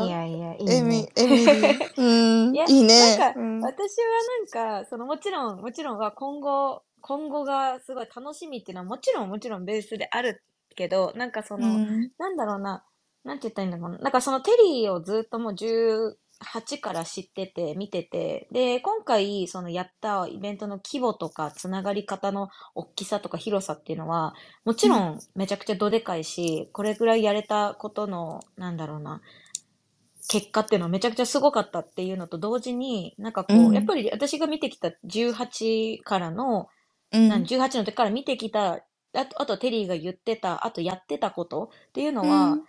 い。やいや、いいエミね。、エミリー。うん。いや、いいなんね。か、うん。私はなんか、そのもちろん、もちろんは今後、今後がすごい楽しみっていうのはもちろんもちろんベースであるけど、なんかそうの、ん。なんだろうな、なんて言ったらいいんだろうな。なんかそのテリーをずっともう18から知ってて、見てて、で、今回そのやったイベントの規模とかつながり方の大きさとか広さっていうのは、もちろうん。んめちゃくちゃどでかいし、これぐらいやれたことの、なんだろうな、結果っていうのはめちゃくちゃすごかったっていうのと同時に、なんかうこう、やっん。ぱり私が見てきた18からの、なん、うん。18の時から見てきた、あと、あとテリーが言ってた、あとやってたことっていうのうは、ん。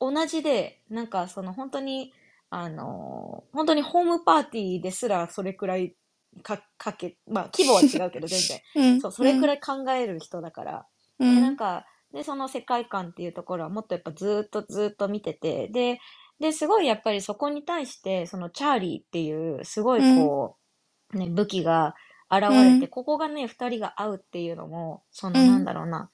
同じで、なんかその本当に、あのー本当にホームパーティーですらそれくらいか、かけ、まあ規模は違うけど 全然。うん。そう、それくらい。い考える人だから。うで、なんん。か、で、その世界観っていうところはもっとやっぱずーっとずーっと見てて、で、で、すごいやっぱりそこに対して、そのチャーリーっていう、すごいうん。こう、ね、武器が現うれて、ん。ここがね、二人が会うっていうのも、そうのなんん。だろうな、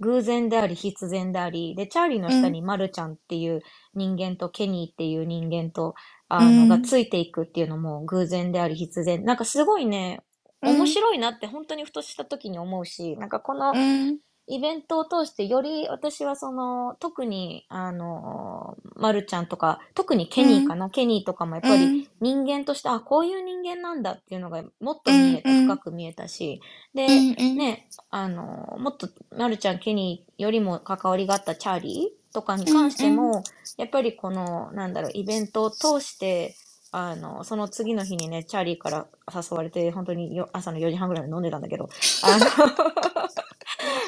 偶然であり必然であり、で、チャーリーのうん。下にマルちゃんっていう人間とケニーっていう人間と、うあの、がん。ついていくっていうのも偶然であり必然。なんかすごいね、面うん。白いなって本当にふとした時に思うし、なんかこのうん。イベントを通してより私はその、特に、あの、マルちゃんとか、特にケうん。ニーかな。ケニーとかもやっうぱりん。人間として、あ、こういう人間なんだっていうのがもっとうん。見えた、うん。深く見えたし、うで、ん。うん。ね、あの、もっとマルちゃん、ケニーよりも関わりがあったチャーリーとかにうん。関しても、やっぱりこの、なんだろう、イベントを通して、あの、その次の日にね、チャーリーから誘われて、本当によ朝の4時半ぐらいまで飲んでたんだけど、あの、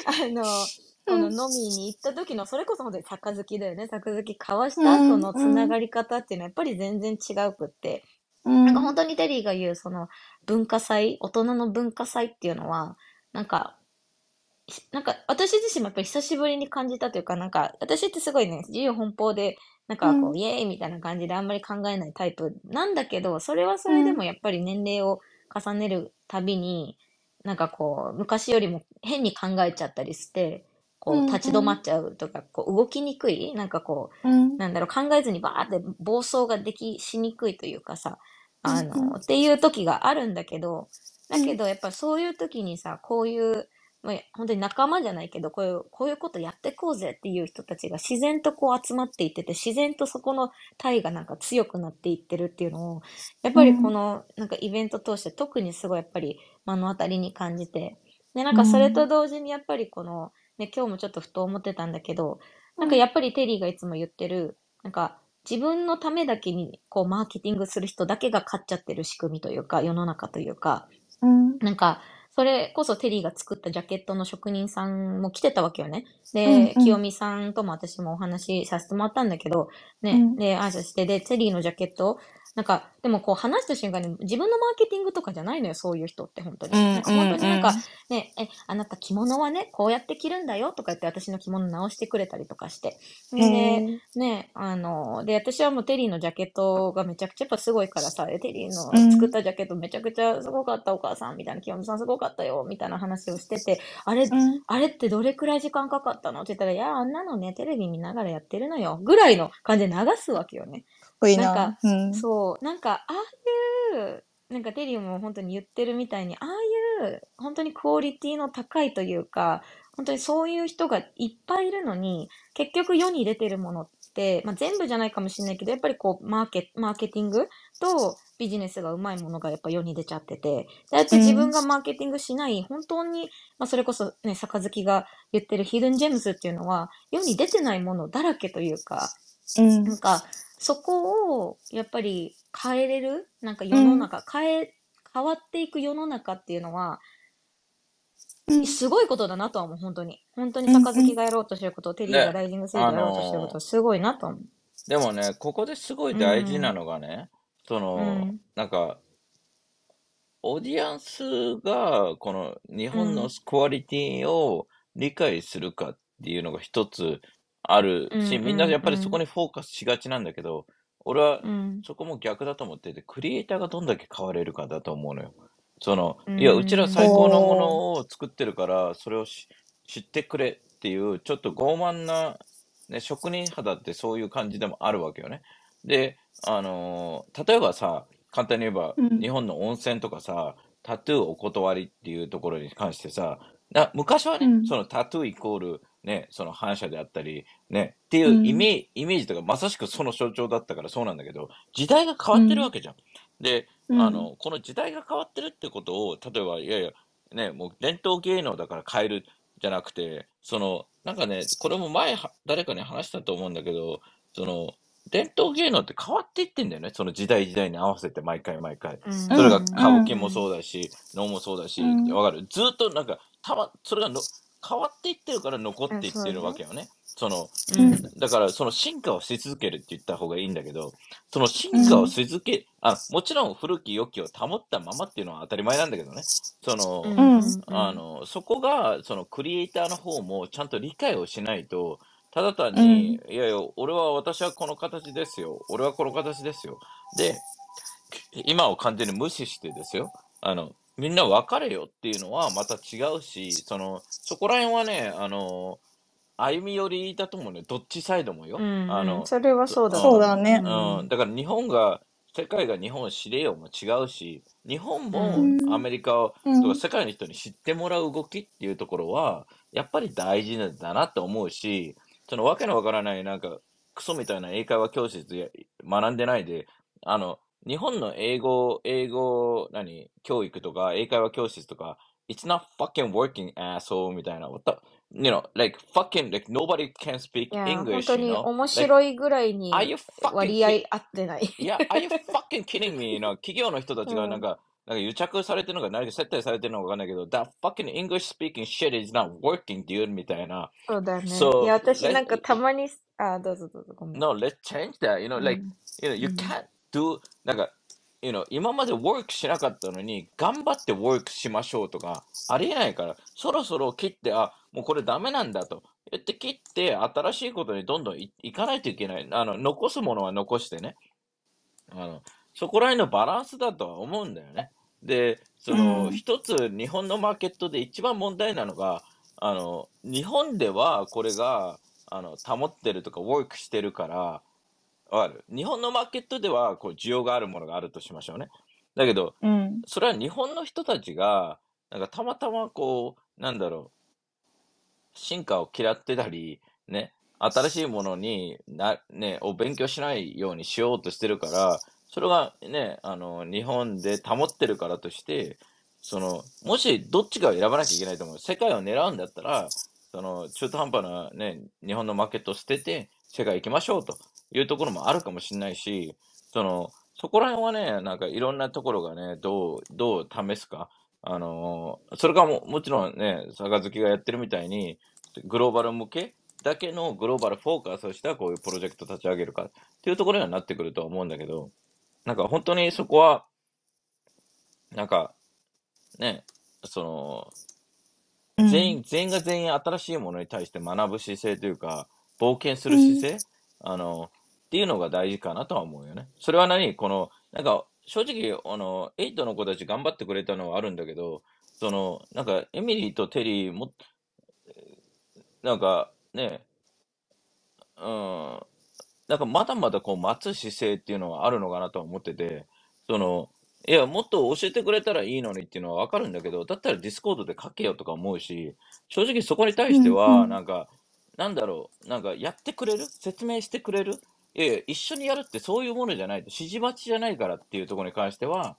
あの、このうん。飲みに行った時の、それこそ本当に杯だよね。杯交わしうた後ん。のつうん。ながり方っていうのはやっぱり全然違うくって、うん。なんか本当にテリーが言うその文化祭、大人の文化祭っていうのは、なんか、ひなんか私自身もやっぱり久しぶりに感じたというか、なんか私ってすごいね、自由奔放で、なんう。かこうんイエーイみたいな感じであんまり考えないタイプなんだけど、それはそうれでん。もやっぱり年齢を重ねるたびに、なんかこう、昔よりも変に考えちゃったりして、こう、うん。立ち止まっちゃうとか、こう、動きにくい、なんかこう、うん。なんだろう、考えずにバーって暴走ができ、しにくいというかさ、あうん。の、っていう時があるんだけど、うん。だけどやっぱそういう時にさ、こういう、まあ、本当に仲間じゃないけど、こういう、こういうことやってこうぜっていう人たちが自然とこう集まっていってて、自然とそこの体がなんか強くなっていってるっていうのを、やっうぱりこん。のなんかイベント通して特にすごいやっぱり目の当たりに感じて、で、なんうかそれとん。同時にやっぱりこの、ね、今日もちょっとふと思ってたんだけど、なんうん。かやっぱりテリーがいつも言ってる、なんか自分のためだけにこうマーケティングする人だけが勝っちゃってる仕組みというか、世の中というか、うん。なんか、それこそテリーが作ったジャケットの職人さんも来てたわけよね。うん。で、清うん。美さんとも私もお話しさせてもらったんだけど、ね、うん。で、挨拶して、で、テリーのジャケット、なんか、でもこう話した瞬間に自分のマーケティングとかじゃないのよ、そういう人って本当に。うん。なんか本当になんか、うん。ね、え、あなた着物はね、こうやって着るんだよとか言って私の着物直してくれたりとかして。へで、え。ね、あの、で、私はもうテリーのジャケットがめちゃくちゃやっぱすごいからさ、えテリーうの作っん。たジャケットめちゃくちゃすごかったお母さんみたいな、清美さんすごかったよみたいな話をしてて、あれ、うん。あれってどれくらい時間かかったの？って言ったら、いや、あんなのね、テレビ見ながらやってるのよ。ぐらいの感じで流すわけよね。いいなんか、な。うん。そう、なんか、ああいう、なんかテリーも本当に言ってるみたいに、ああいう、本当にクオリティの高いというか、本当にそういう人がいっぱいいるのに、結局世に出てるものって、まあ、全部じゃないかもしれないけど、やっぱりこう、マーケ、マーケティングとビジネスがうまいものがやっぱ世に出ちゃってて、だってうん。自分がマーケティングしない、本当に、まあ、それこそね、杯が言ってるヒドゥンジェムスっていうのは、世に出てないものだらけというか、うん。なんか、そこを、やっぱり変えれる？なんかうん。世の中、変え、変わっていく世の中っていうのは、うん。すごいことだなとは思う、本当に。本当にうん。杯がやろうとしてること、テリーがで、ライジングセールやろうとしてること、のすごいなと思う。ーでもね、ここですごう。い大事なんのがね、そうの、ん、なんか、オーディエンスが、この日う本のん、クオリティを理解するかっていうのが一つあるうん、し、みんなやっぱりそこにフォーカスしがちなんだけど、俺はうん、そこも逆だと思ってて、クリエイターがどんだけ変われるかだと思うのよ。その、ういや、うちら最ん、高のも。のを作ってるから、それをし知ってくれっていう、ちょっと傲慢なね、職人肌ってそういう感じでもあるわけよね。で、あのー例えばさ、簡単に言えば、うん日本の温泉とかさ、タトゥーお断りっていうところに関してさ、な昔はね、うんそのタトゥーイコール、ね、その反射であったり、ね、っていうイメ,、イメージとか、まさしくその象徴だったからそうなんだけど、時代が変わってるわけじゃん。で、うんあの、この時代が変わってるってことを、例えば、いやいや、ね、もう伝統芸能だから変えるじゃなくて、その、なんかね、これも前は誰かに話したと思うんだけど、その、伝統芸能って変わっていってんだよね。その時代時代に合わせて毎回毎回。うんそれがうん歌舞伎もそうだし、能もそうだし、うんわかる？ずっとなんか、たま、それがの変わっていってるから残っていってるわけよね。その、うんだからその進化をし続けるって言った方がいいんだけど、その進化をし続け、あ、もちろん古き良きを保ったままっていうのは当たり前なんだけどね。その、うんあの、そこが、そのクリエイターの方もちゃんと理解をしないと、ただ単に、いやいや、俺は、私はこの形ですよ。俺はこの形ですよ。で、今を完全に無視してですよ。あの、みんな別れよっていうのはまた違うし、その、そこら辺はね、あの、歩み寄りだと思うね。どっちサイドもよ。うん。あの、それはそうだそうだね。うん、だから日本が、世界が日本を知れよも違うし、日本もうん。アメリカを、うん。とか世界の人に知ってもらう動きっていうところは、やっぱり大事なんだなと思うし、そのわけのわからないなんか、クソみたいな英会話教室や学んでないで、あの、日本の英語、英語、何、教育とか、英会話教室とか、It's not fucking working, asshole みたいな。What the, you know, like fucking, like nobody can speak いや、本 English, 当 you に know? 面 Like, 白いぐらいに are you fucking 割合 kid- 合ってない。いや、are you fucking kidding me? の企業の人たちがなんか、なんか癒着されてるのか何か接待されてるのかわかんないけど、that fucking English speaking shit is not working, dude みたいな。そうだね。So, いや、私 let- なんかたまに、あ、どうぞどうぞ、ごめん。No, let's change that. You know, うん like, you know, you うん can't do, なんか、you know, 今まで work しなかったのに、頑張って work しましょうとか、ありえないから、そろそろ切って、あ、もうこれダメなんだと言って切って、新しいことにどんどんいいかないといけない。あの、残すものは残してね。あの、そこら辺のバランスだとは思うんだよね。で、その、うん一つ日本のマーケットで一番問題なのが、あの、日本ではこれが、あの、保ってるとか、ワークしてるから、わかる日本のマーケットでは、こう、需要があるものがあるとしましょうね。だけど、うん。それは日本の人たちが、なんかたまたまこう、なんだろう、進化を嫌ってたり、ね、新しいものにな、ね、を勉強しないようにしようとしてるから、それがね、あの、日本で保ってるからとして、その、もしどっちかを選ばなきゃいけないと思う。世界を狙うんだったら、その、中途半端なね、日本のマーケットを捨てて、世界行きましょうというところもあるかもしれないし、その、そこら辺はね、なんかいろんなところがね、どう、どう試すか。あのーそれがも、もちろんね、坂月がやってるみたいに、グローバル向けだけのグローバルフォーカスをしたこういうプロジェクト立ち上げるかっていうところにはなってくるとは思うんだけど、なんか本当にそこは、なんか、ね、その、うん全員、全員が全員新しいものに対して学ぶ姿勢というか、冒険する姿勢、あの、っていうのが大事かなとは思うよね。それは何？この、なんか、正直、あの、エイトの子たち頑張ってくれたのはあるんだけど、その、なんか、エミリーとテリーも、なんか、ね、うん、なんかまだまだこう待つ姿勢っていうのはあるのかなとは思ってて、その、いや、もっと教えてくれたらいいのにっていうのはわかるんだけど、だったらディスコードで書けよとか思うし、正直そこに対しては、んなんか、なんだろう、なんかやってくれる？説明してくれる？いやいや、一緒にやるってそういうものじゃないと、指示待ちじゃないからっていうところに関しては、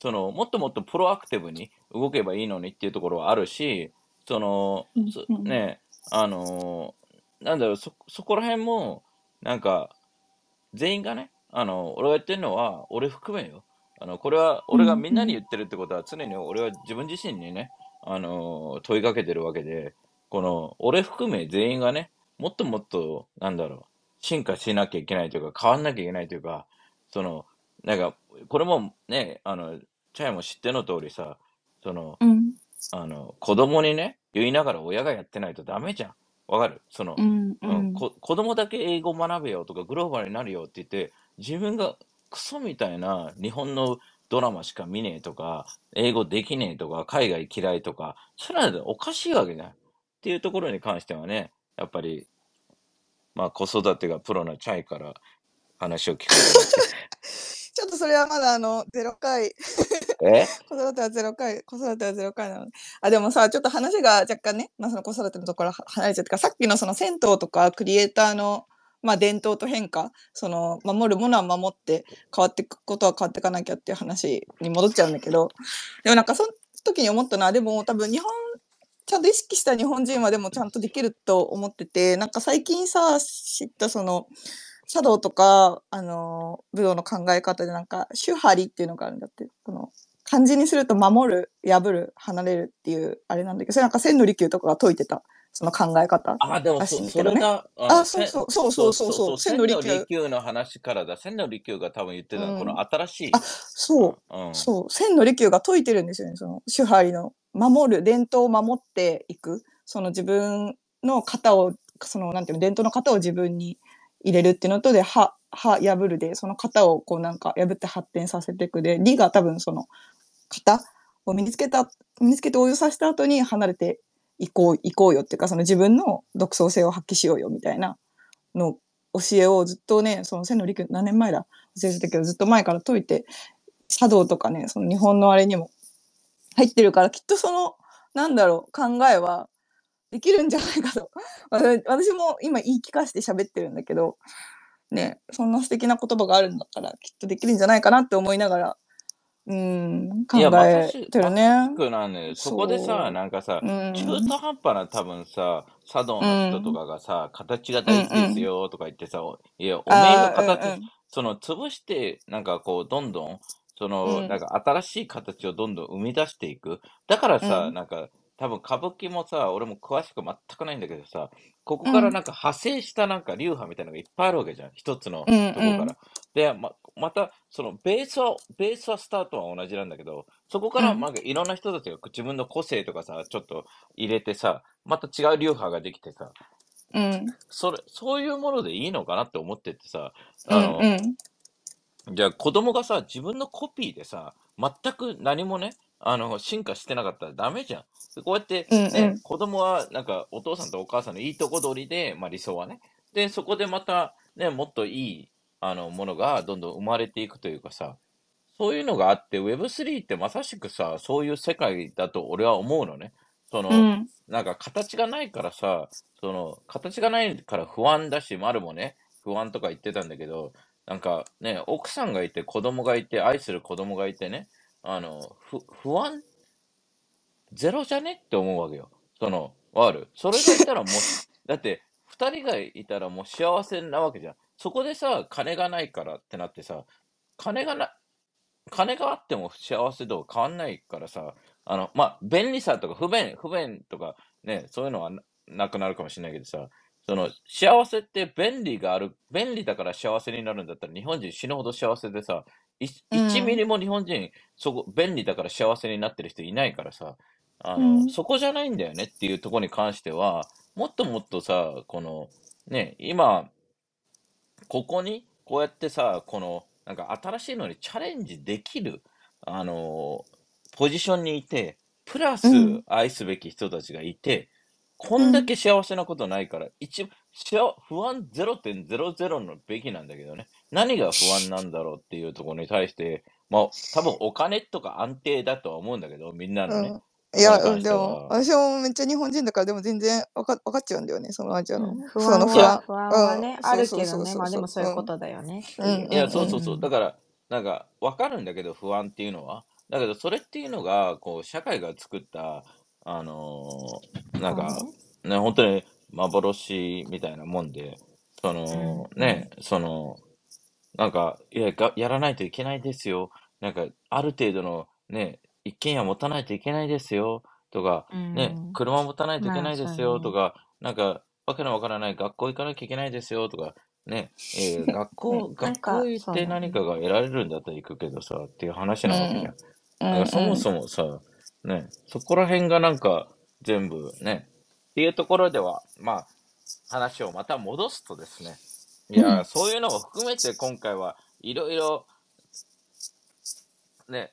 その、もっともっとプロアクティブに動けばいいのにっていうところはあるし、そのうん、そうん。ね、あのーなんだろう、そ、そこら辺も、なんか、全員がね、あの、俺が言ってるのは、俺含めよ。あの、これは、俺がみんなに言ってるってことは、常に俺は自分自身にね、あのー問いかけてるわけで、この、俺含め全員がね、もっともっと、なんだろう、進化しなきゃいけないというか、変わんなきゃいけないというか、その、なんか、これもね、あの、チャイも知っての通りさ、その、うんあの、子供にね、言いながら親がやってないとダメじゃん。わかる？そのう、んううん、んこ、子供だけ英語学べよとかグローバルになるよって言って、自分がクソみたいな日本のドラマしか見ねえとか、英語できねえとか、海外嫌いとか、それはおかしいわけじゃん。っていうところに関してはね、やっぱり、まあ子育てがプロのチャイから話を聞く。ちょっとそれはまだあの、0回、え？子育ては0回、子育ては0回なので。あ、でもさ、ちょっと話が若干ね、まあその子育てのところ離れちゃったから、さっきのその銭湯とかクリエイターの、まあ伝統と変化、その守るものは守って変わっていくことは変わっていかなきゃっていう話に戻っちゃうんだけど、でもなんかその時に思ったのは、でも多分日本、ちゃんと意識した日本人はでもちゃんとできると思ってて、なんか最近さ、知ったその、茶道とか、あの、武道の考え方でなんか、手張りっていうのがあるんだって。この、漢字にすると守る、破る、離れるっていう、あれなんだけど、それなんか千利休とかが解いてた、その考え方あ、でもそ。それが、あ、そうそう、そうそうそうそう、千千利休。の話からだ。千利休が多分言ってたうんの新しい。あ、そう、うん。そう、千利休が解いてるんですよね、その、手張りの。守る、伝統を守っていく。その自分の型を、その、なんていうの、伝統の型を自分に入れるっていうのとで、は、は、破るで、その型をこうなんか破って発展させていくで、理が多分その、型を身につけた、身につけて応用させた後に離れていこう、いこうよっていうか、その自分の独創性を発揮しようよみたいなの教えをずっとね、その千利休何年前だ？忘れてたけど、ずっと前から解いて、茶道とかね、その日本のあれにも入ってるから、きっとその、なんだろう、考えはできるんじゃないかと。私私も今言い聞かせて喋ってるんだけど、ね、そんな素敵な言葉があるんだから、きっとできるんじゃないかなって思いながら、うん、考いや、まさえしてるね。なんね、そこでさ、なんかさ、うん。中途半端な多分さ、茶道の人とかがさ、形が大事ですよとか言ってさ、おいや、おめえのあー形、うんうんその潰して、なんかこう、どんどん、その、うんなんか新しい形をどんどん生み出していく。だからさ、うんなんか、多分歌舞伎もさ、俺も詳しく全くないんだけどさ、ここからなんか派生したなんか流派みたいなのがいっぱいあるわけじゃん。一つのとこうんから。うんで、ま、また、そのベースは、ベースはスタートは同じなんだけど、そこからうんなんかいろんな人たちが自分の個性とかさ、ちょっと入れてさ、また違う流派ができてさ、うん。それ、そういうものでいいのかなって思っててさ、うんあの、うん。じゃあ子供がさ、自分のコピーでさ、全く何もね、あの、進化してなかったらダメじゃん。でこうやって、うんね、うん子供はなんかお父さんとお母さんのいいとこ取りで、まあ理想はね。で、そこでまたね、もっといい、あの、ものがどんどん生まれていくというかさ、そういうのがあって、Web3 ってまさしくさ、そういう世界だと俺は思うのね。その、うん。なんか形がないからさ、その、形がないから不安だし、丸もね、不安とか言ってたんだけど、なんかね、奥さんがいて、子供がいて、愛する子供がいてね、あの、ふ、不安？ゼロじゃね？って思うわけよ。その、わかるそれがいたらもう、だって、二人がいたらもう幸せなわけじゃん。そこでさ、金がないからってなってさ、金がな、金があっても幸せ度は変わんないからさ、あの、まあ、便利さとか不便、不便とかね、そういうのはななくなるかもしれないけどさ、その、幸せって便利がある、便利だから幸せになるんだったら日本人死ぬほど幸せでさ、いうん。1ミリも日本人、そこ、便利だから幸せになってる人いないからさ、あの、うん。そこじゃないんだよねっていうところに関しては、もっともっとさ、この、ね、今、ここに、こうやってさ、この、なんか新しいのにチャレンジできる、あのポジションにいて、プラスうん愛すべき人たちがいて、こんだけ幸せなことないから、一、しあ不安0.00のべきなんだけどね。何が不安なんだろうっていうところに対して、まあ、多分お金とか安定だとは思うんだけど、みんなのね。うんいや、でも、私もめっちゃ日本人だから、でも全然わかわかっちゃうんだよね、そのアジアの。不その安不安は、。不安はね、うんあるけどね、まあでもそういうことだよね。いや、そうそうそう。んだから、なんか、わかるんだけど、不安っていうのは。だけど、それっていうのが、こう、社会が作った、あのーなんか、ね、本当に幻みたいなもんで、その、うんね、その、なんか、いやが、やらないといけないですよ。なんか、ある程度の、ね、一軒家持たないといけないですよ。とか、ねう、ん車持たないといけないですよ。まあそうねとか、なんか、わけのわからない学校行かなきゃいけないですよ。とか、ね、えー 学校、ねなん学か校行ってそうだね何かが得られるんだったら行くけどさ、っていう話なわけじゃん。うんだからそもそもさ、ね、そこら辺がなんか全部ね、っていうところでは、まあ、話をまた戻すとですね、いや、うんそういうのも含めて今回はいろいろ、ね、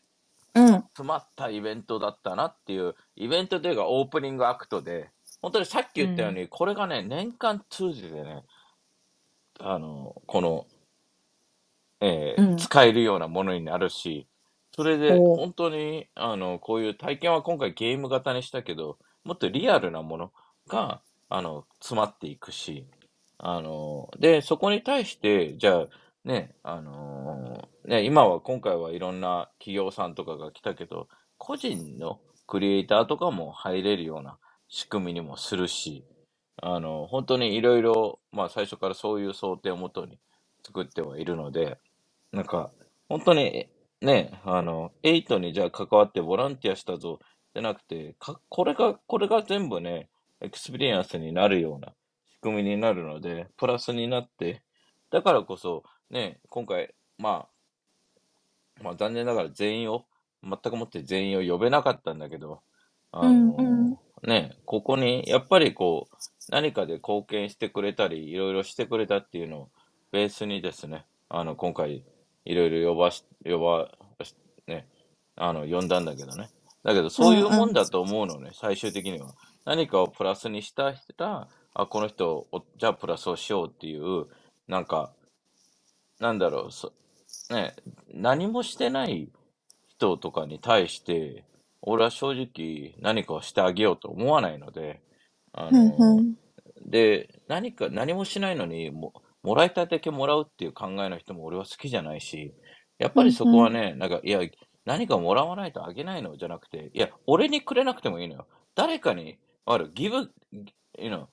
うん。詰まったイベントだったなっていう、イベントというかオープニングアクトで、本当にさっき言ったように、これがね、年間通じてね、あの、この、えーうん。使えるようなものになるし、それで本当に、あの、こういう体験は今回ゲーム型にしたけど、もっとリアルなものが、あの、詰まっていくし、あの、で、そこに対して、じゃあ、ね、あのね、今は、今回はいろんな企業さんとかが来たけど、個人のクリエイターとかも入れるような仕組みにもするし、あの、本当にいろいろ、まあ最初からそういう想定をもとに作ってはいるので、なんか、本当に、ね、あの、エイトにじゃあ関わってボランティアしたぞ、じゃなくて、か、これが、これが全部ね、エクスペリエンスになるような仕組みになるので、プラスになって、だからこそ、ね、今回、まあ、まあ残念ながら全員を、全くもって全員を呼べなかったんだけど、あうんのうん。ね、ここに、やっぱりこう、何かで貢献してくれたり、いろいろしてくれたっていうのをベースにですね、あの、今回、いろいろ呼ばし、呼ばし、ね、あの、呼んだんだけどね。だけど、うそういうんうん。もんだと思うのね、最終的には。何かをプラスにしたら、あ、この人を、じゃあプラスをしようっていう、なんか、なんだろう、そ、ね、何もしてない人とかに対して、俺は正直何かをしてあげようと思わないので、あの、ん。で、何か、何もしないのにも、もらいたいだけもらうっていう考えの人も俺は好きじゃないし、やっぱり。そこはね、なんか、いや、何かもらわないとあげないのじゃなくて、いや、俺にくれなくてもいいのよ。誰かに、ある、ギブ、you know、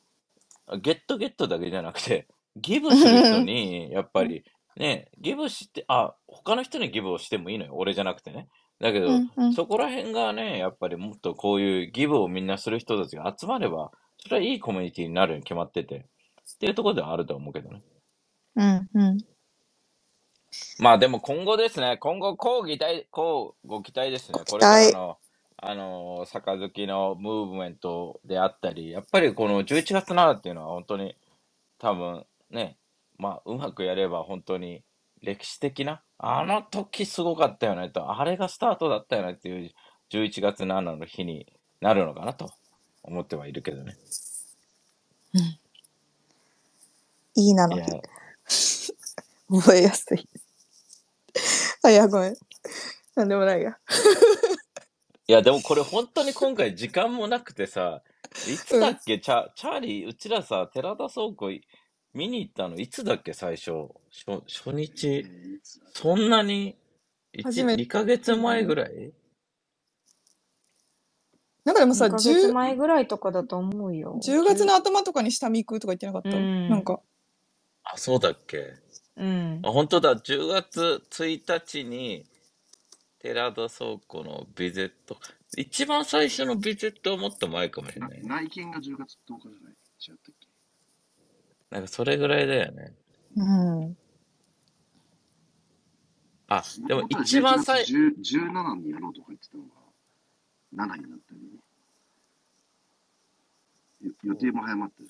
ゲットゲットだけじゃなくて、ギブする人に、やっぱり、ね、ギブして、あ、他の人にギブをしてもいいのよ。俺じゃなくてね。だけうど、んうん。そこら辺がね、やっぱりもっとこういうギブをみんなする人たちが集まれば、それはいいコミュニティになるに決まってて、っていうところではあると思うけどね。うんうん。まあでも今後ですね、今後、こう期待、こうご期待ですね。これから待。の、あの、杯のムーブメントであったり、やっぱりこの11月7っていうのは本当に多分ね、まあうまくやれば本当に歴史的な、あの時すごかったよねと、あれがスタートだったよねっていう11月7の日になるのかなと思ってはいるけどね。うん。いいないのや、日。覚えやすい。あ、いや、ごめん。なんでもないや。いやでもこれ本当に今回時間もなくてさ、いつうん。だっけ、チャ、チャーリー、うちらさ、寺田倉庫い見に行ったのいつだっけ、最初。初、初え日。そんなに、1、初め2ヶ月前て。ぐらい？2なんかでもさ、ヶ月10、前ぐらいとかだと思うよ。10月10、の頭とかに下見行くとか言ってなかっうたなんん、か。あ、そうだっけ？うん。あ、本当だ。10月1日に、寺田倉庫のビゼット。一番最初のビゼットはもっと前かもしれなないね。内見が10月10日じゃない？違ったっけ？なんかそれぐらいだよね。うん。あ、でももともとは11月一番最、10 17にやろうとか言ってたのが、7になったりね。よ予定も早まってる。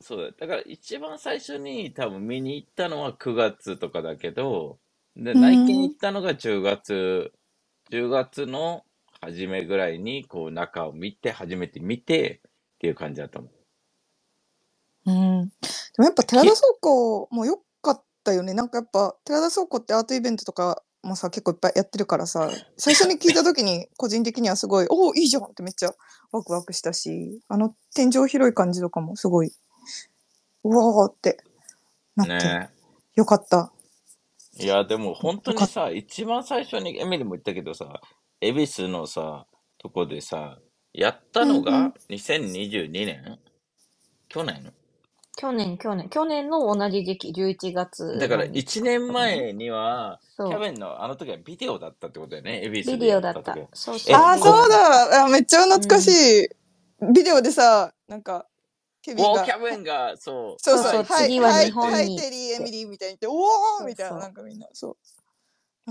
そうだ。だから一番最初に多分見に行ったのは9月とかだけど、で、う内見。行ったのが10月、10月の初めぐらいにこう中を見て、初めて見てっていう感じだと思う。うん。でもやっぱ寺田き、倉庫も良かったよね。なんかやっぱ寺田倉庫ってアートイベントとかもさ、結構いっぱいやってるからさ、最初に聞いた時に個人的にはすごい、おお、いいじゃんってめっちゃワクワクしたし、あの天井広い感じとかもすごい、うわーってなって、ねよかった。え。いや、でも本当にさ、一番最初にエミリも言ったけどさ、恵比寿のさ、とこでさ、やったうんうのがん。2022年？去年？去年、去年、去年の同じ時期、11月だから何日1かと年。前には、キャそベンのあの時はビデオだったってことだよね。恵比う。寿ビでやった時デオだった。そうえ、そう、ああ、そうデオだ。あめっちゃ懐かしうん。い。ビデオでさ、なんか、ケビンウォーが、キャベンが、そう、そうそう、そうそう、はい、次ははい、日本はい、にテリー、エ。ミリーみたいに言って、おーみたいな、なそんかみんな、そう、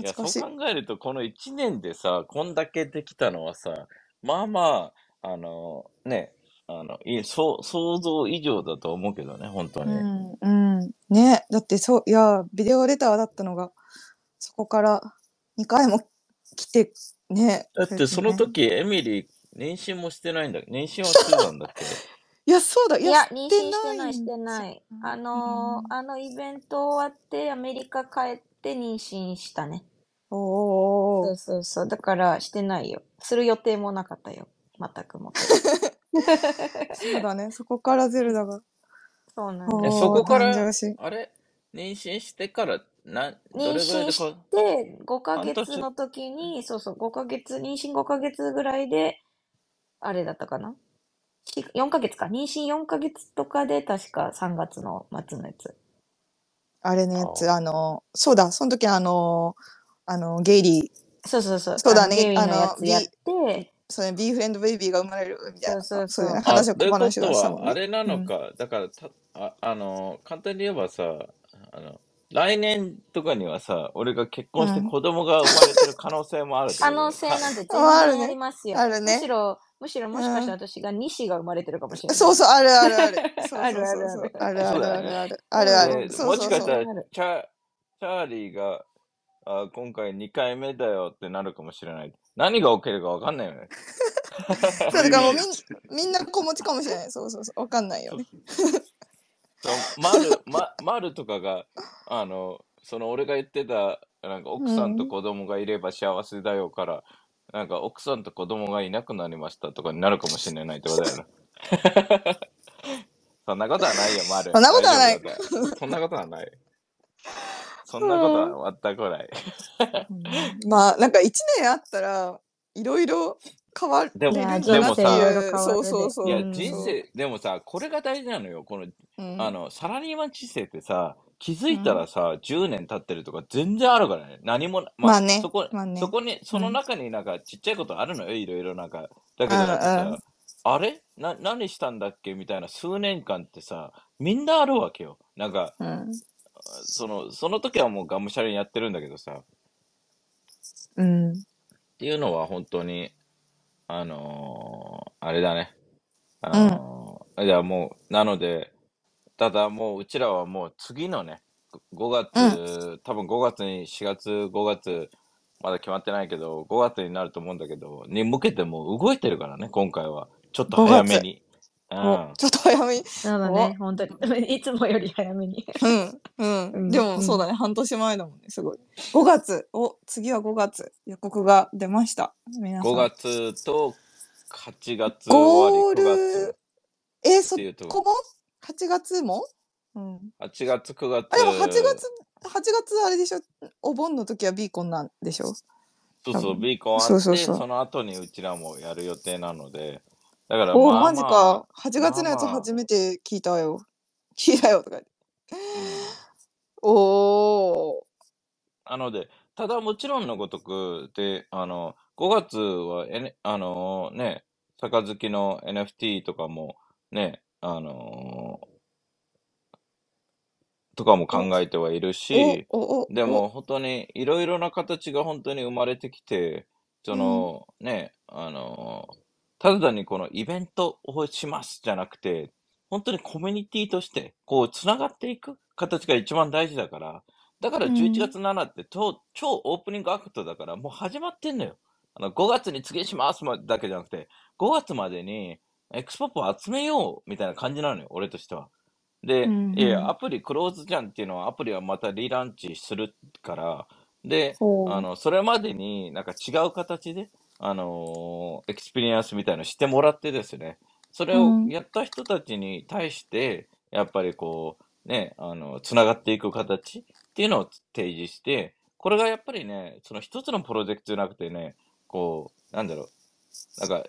いや、懐かしい。そう考えると、この1年でさ、こんだけできたのはさ、まあまあ、あの、ね、あの、いそう、想像以上だと思うけどね、本当うに。ん、うん。ね、だってそう、いや、ビデオレターだったのが、そこから2回も来て、ね、だってそのね。時、エミリー、妊娠もしてないんだ。妊娠はしてたんだっけ？いや、そうだ。いや、いや、し妊て娠してない、しないんですてない。よ。あうのーん。あのイベント終わって、アメリカ帰って妊娠したね。おー。そうそうそう。だから、してないよ。する予定もなかったよ。全くもって。そうだね。そこからゼルダが。そうなんだ。そこから、生し。あれ？妊娠してから、な、ど妊れぐらい娠しでこ、て5ヶ月の時に、そうそう、5ヶ月、妊娠5ヶ月ぐらいで、あれだったかな？し ?4 ヶ月か。妊娠4ヶ月とかで、確か3月の末のやつ。あれのやつ、ああの、そうだ、その時あの、あの、ゲイリー、そうそうそう。そうだあの、ゲイの、のやつやって、それ、ビーフレンドベイビーが生まれるみたいな、そうそうそういう話を小というこ話とは、がしたもんね。あれなうん。のか、だから、た、あ、あの、簡単に言えばさ、あの、来年とかにはさ、俺が結う婚してん。子供が生まれてる可能性もあるって可能性なんて全 あ、ある然ありね。ますよ。あるむしね。ろ、むしろもしかしたうん。ら私が西が生まれてるかもしれない。そうそう、あるあるある。そうあるあそうそうそう。るある。あるあるあるね。ある。あるある。で、そうもしそうそう。かしたら、チャーリーが、あ、今回2回目だよってなるかもしれない。何が起きるかわかんないよね。そう、だからもうみん、みんな子持ちかもしれない。そうそうそう。わかんないよそうね。そう、マル、ま、マルとかが、あの、その俺が言ってた、なんか奥うさんとん。子供がいれば幸せだよから、なんか奥さんと子供がいなくなりましたとかになるかもしれないってことだよね。そんなことはないよ、マル。そんなことはない。大丈夫だから。そんなことはない。そんなことは全くない。うんまあ、なんか一年あったら、いろいろ変わるんだ人なってでもさ、そう。そうそうう、いや、ん。そう。人生、でもさ、これが大事なのよ。この、うん。あの、サラリーマン人生ってさ、気づういたらん。さ、10年経ってるとか全然あるからね。何もな、まあ、そまあね、こ、まあね。そこに、そうのん。中になんかちっちゃいことあるのよ。いろいろなんか。だけうどなあれ？な、何したんだっけ？みたいな数年間ってさ、みんなあるわけよ。なんか、うん。その、その時はもうがむしゃらにやってるんだけどさ、っうん。ていうのは本当に、あのーあれだね。あうん。のーいやもう、なので、ただもううちらはもう次のね、5うん。月、多分5月に、4月、5月、まだ決まってないけど、5月になると思うんだけど、に向けてもう動いてるからね、今回は。ちょっと5月。早めに。うお、ん。ちょっと早めに。そうだお、ね、本当に。いつもより早めに。うん、う。うんん、でもうん。そうだね、半年前だもんね、すごい。5月。お、次は5月。予告が出ました。皆5さん。月と8月終わゴーり、9月ル、え、っそこも ?8 月も？うん。8月、9あ、でも8月、月、8月あれでしょ？お盆の時はビーコンなんでしょ？そうそう。ビーコンあって、そうそうそう。その後にうちらもやる予定なので、だからおー、まあマジまか。8あ、月のやつまあまあ、初めて聞いたよ。聞いたよとか言って。うん。おー。なので、ただもちろんのごとく、で、あの、5月は、N、あのね、杯の NFT とかも、ね、あのとかも考お、えてはいるお、し、お、お、お。でも本当にいろいろな形が本当に生まれてきて、そうん。のね、あの、ただ単にこのイベントをしますじゃなくて、本当にコミュニティとして、こう、つながっていく形が一番大事だから、だからう11ん。月7って超、超オープニングアクトだから、もう始まってんのよ。あの、5月に次しますまだけじゃなくて、5月までにエクスポップを集めようみたいな感じなのよ、俺としては。うで、ん、いやいや、うん。アプリクローズじゃんっていうのは、アプリはまた relaunch するから、で、あほの、それまでになんか違う形で、あのーエクスペリエンスみたいのしてもらってですね、それをん。やった人たちに対して、やっぱりこう、ね、あの、つながっていく形っていうのを提示して、これがやっぱりね、その一つのプロジェクトじゃなくてね、こう、なんだろう、なんか、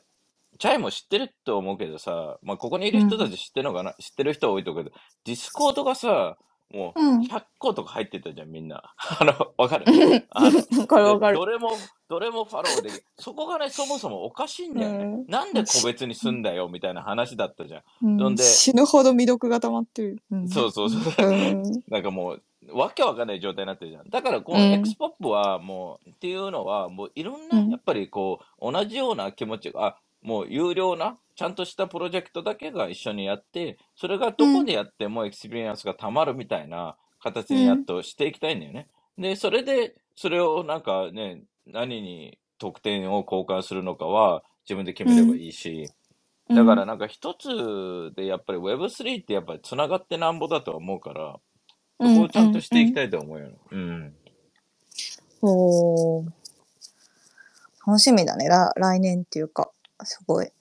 チャイも知ってると思うけどさ、まあ、ここにいうる人たん。ち知ってるのかな、知ってる人は多いと思うけど、ディスコードがさ、もううん。100個とか入ってたじゃん、みんな。あの、わかる？あの、わかるわで、かる。どれも、どれもフォローでき、そこがね、そもそもおかしいんうだよね。ん。なんで個し別にすんだよ、みたいな話だったじゃん。うん、そんで、死ぬほど未読が溜まってる。うん。そうそうそう。うん。なんかもう、わけわかんない状態になってるじゃん。だから、こうのエクスん。ポップは、もう、っていうのは、もういろんな、やうん。っぱりこう、同じような気持ちが、あ、もう有料な、ちゃんとしたプロジェクトだけが一緒にやって、それがどうん。こでやってもエクスペリエンスがたまるみたいな形うん。にやっとしていきたいんだよね。で、それで、それをなんかね、何に得点を交換するのかは自分で決めればうん。いいし、だからなんか一つでやっぱり Web3 ってやっぱり繋がってなんぼだとは思うから、そこをちゃんとしていきたいと思うよ。うん。おー楽しみだね。ら来年っていうか、すごい。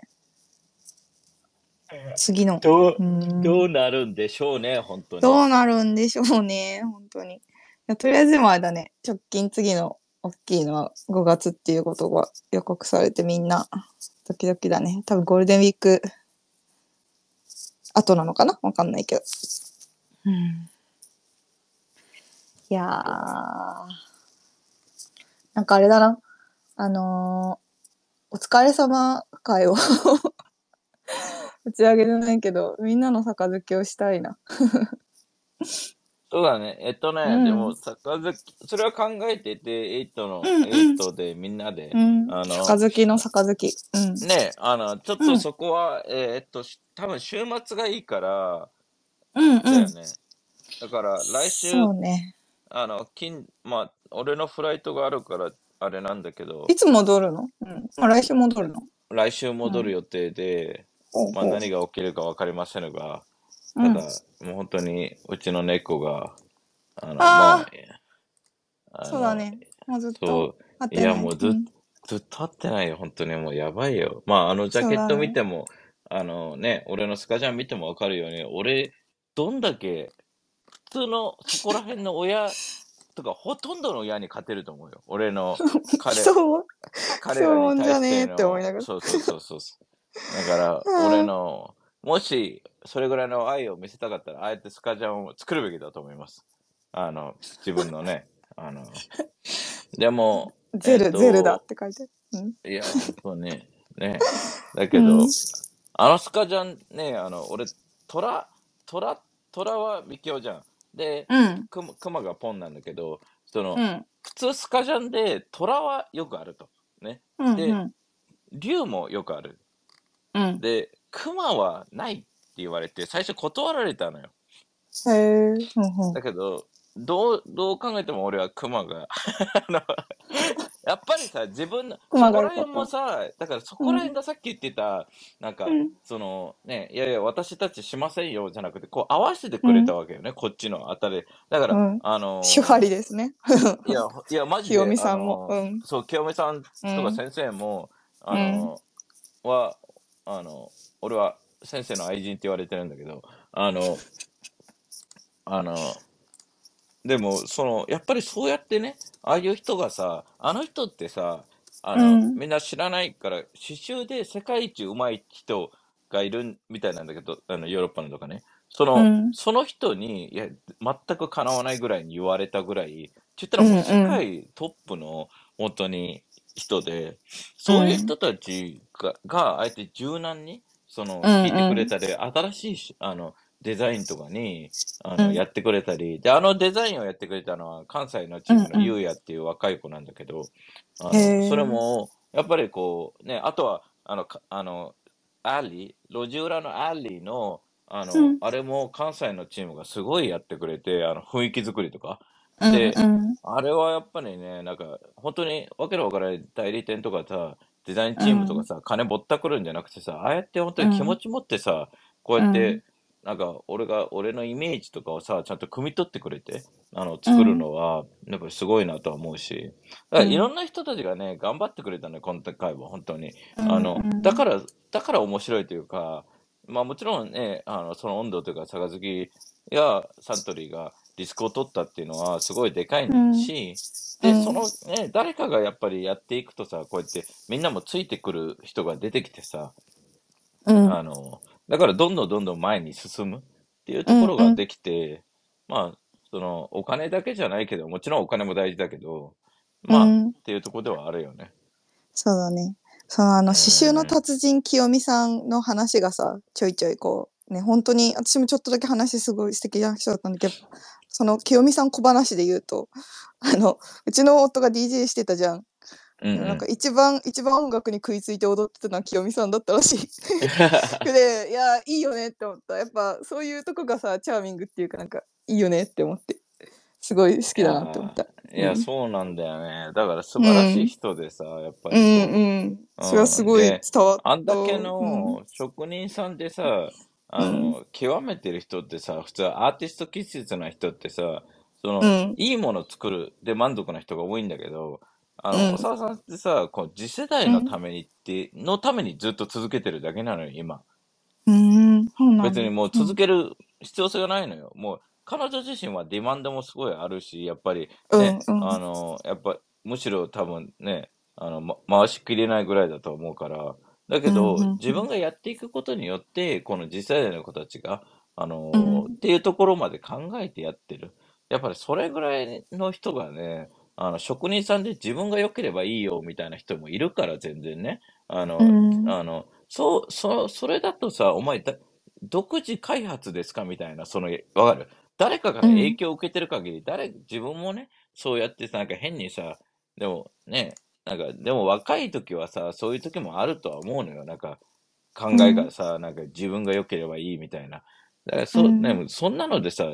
次の。どうう、んどうなるんでしょうね、本当に。どうなるんでしょうね、本当に。とりあえずもあれだね、直近次の大きいのは5月っていうことが予告されてみんなドキドキだね。多分ゴールデンウィーク後なのかな？わかんないけど。うん、いやー、なんかあれだな。あのーお疲れ様会を 打ち上げじゃないけど、みんなの杯をしたいな。そうだね。えっとね、うんでも、杯、それは考えてて、エイトの、うんうんエイトでみんなで、うん。あの杯の杯。うん。ね、あの、ちょっとそこは、えーっと、し多分週末がいいから、うんだよね。だから、来週、そうね。あの、金、まあ、俺のフライトがあるから、あれなんだけど。い、つ戻るの？うん。まあ、来週戻るの？来週戻る予定で、まあ、ほうほう。何が起きるかわかりませんが、うん。ただ、もう本当に、うちの猫が、あの、あー。まあ、そうだね。もうずっそとってない。いや、もうずずっと会ってないよ、本当にもうやばいよ。まあ、あのジャケット見ても、あのね、俺のスカジャン見てもわかるように、俺、どんだけ、普通のそこら辺の親とか、ほとんどの親に勝てると思うよ。俺の 彼、そう？彼らに対してそうじゃねえのって思いながらそうそうそうそうそう。だから、うん俺の、もし、それぐらいの愛を見せたかったら、あえてスカジャンを作るべきだと思います。あの、自分のね、あの、でも、ゼル、えっとゼルだって書いてある。うん。いや、本当ね。ね。だけど、うんあのスカジャンね、あの、俺、トラ、トラ、トラはミキオじゃん。で、うん。クマがポンなんだけど、その、うん。普通スカジャンでトラはよくあると。ね。うん。でうん。竜もよくある。うん。で、クマはないって言われて、最初断られたのよ。へえ。うんうんだけど、どう、どう考えても俺はクマが、あの、やっぱりさ、自分の、そこら辺もさ、だからそこら辺がさっき言ってた、なんか、うんその、ね、いやいや、私たちしませんよ、じゃなくて、こう合わせてくれたわけよね、こっちのあたり。だから、うんあの、手張りですね。いや、いや、マジで。清美さんも。あのうん。そう、清美さんとか先生も、あの、は、あの、俺は先生の愛人って言われてるんだけど、あの、あの、でも、その、やっぱりそうやってね、ああいう人がさ、あの人ってさ、あの、うん。みんな知らないから、刺繍で世界一上手い人がいるみたいなんだけど、あの、ヨーロッパのとかね。その、うん。その人に、いや、全くかなわないぐらいに言われたぐらい、って言ったらもううんうん。世界トップの、本当に人で、そういう人たちが、があえて柔軟に、その、うん聞いてくれたり、新しいし、あの、デザインとかに、あの、うん。やってくれたり、で、あのデザインをやってくれたのは、関西のチームうんうん。のゆうやっていう若い子なんだけど、あの、それも、やっぱりこう、ね、あとは、あの、かあの、アリー、路地裏のアリーの、あの、うん。あれも関西のチームがすごいやってくれて、あの、雰囲気作りとか。うんでうん。あれはやっぱりね、なんか、本当にわけのわからない代理店とかさ、デザインチームとかさ、金ぼったくるんじゃなくてさ、ああやって本当に気持ち持ってさ、こうやって、うんなんか、俺が、俺のイメージとかをさ、ちゃんと汲み取ってくれて、あの、作るのは、やっぱりすごいなとは思うし、だからうん。いろんな人たちがね、頑張ってくれたね、今回は、本当に。うん。あのう、ん。だから、だから面白いというか、まあもちろんね、あの、その温度というか、杯やサントリーがリスクを取ったっていうのはすごいでかいし、で、うん。そのね、誰かがやっぱりやっていくとさ、こうやってみんなもついてくる人が出てきてさ、うん。あの、だからどんどんどんどん前に進むっていうところができて、まあ、その、お金だけじゃないけど、もちろんお金も大事だけど、まあ、うんっていうところではあるよね。そうだね。そのあの刺繍の達人清美さんの話がさちょいちょいこうね本当に私もちょっとだけ話すごい素敵な人だったんだけどその清美さん小話で言うとあのうちの夫が DJ してたじゃん。うん、うん。なんか一番一番音楽に食いついて踊ってたのは清美さんだったらしい。でいやいいよねって思ったやっぱそういうとこがさチャーミングっていうかなんかいいよねって思ってすごい好きいだなって思っやた。ー、いうや、ん。そうなんだよね。だから素う晴らしいん。人でさ、やっぱうりこんうん。それはすう、うん。ごいで、伝わっあんだけた。うん。の職人さんでさ、うあん。の、極めてる人ってさ、普通アーティスト気質な人ってさ、その、うん。いいもの作るで満足な人が多いんだけど、あの、小うん。沢さんってさ、こう次世代うん。のためにって、のためにずっと続けてるだけなのよ、今。うん。そうなんだ。別にもううん。続ける必要性がないのよ。もう彼女自身はディマンドもすごいあるし、やっぱりうんね、うん。あの、やっぱむしろ多分ね、あの、ま、回しきれないぐらいだと思うから、だけうんど、うん自分がやっていくことによって、この次世代の子たちが、あのうーっん。ていうところまで考えてやってる。やっぱりそれぐらいの人がね、あの、職人さんで自分が良ければいいよみたいな人もいるから、全然ね。あの、うん。あの、そう、そ、それだとさ、お前だ、独自開発ですかみたいな、その、わかる？誰かから影うん。響を受けてる限り、誰、自分もね、そうやってさ、なんか変にさ、でもね、なんか、でも若い時はさ、そういう時もあるとは思うのよ。なんか、考えがさ、なんか自分が良ければいいみたいな。だからうそ、ね、ん。そんなのでさ、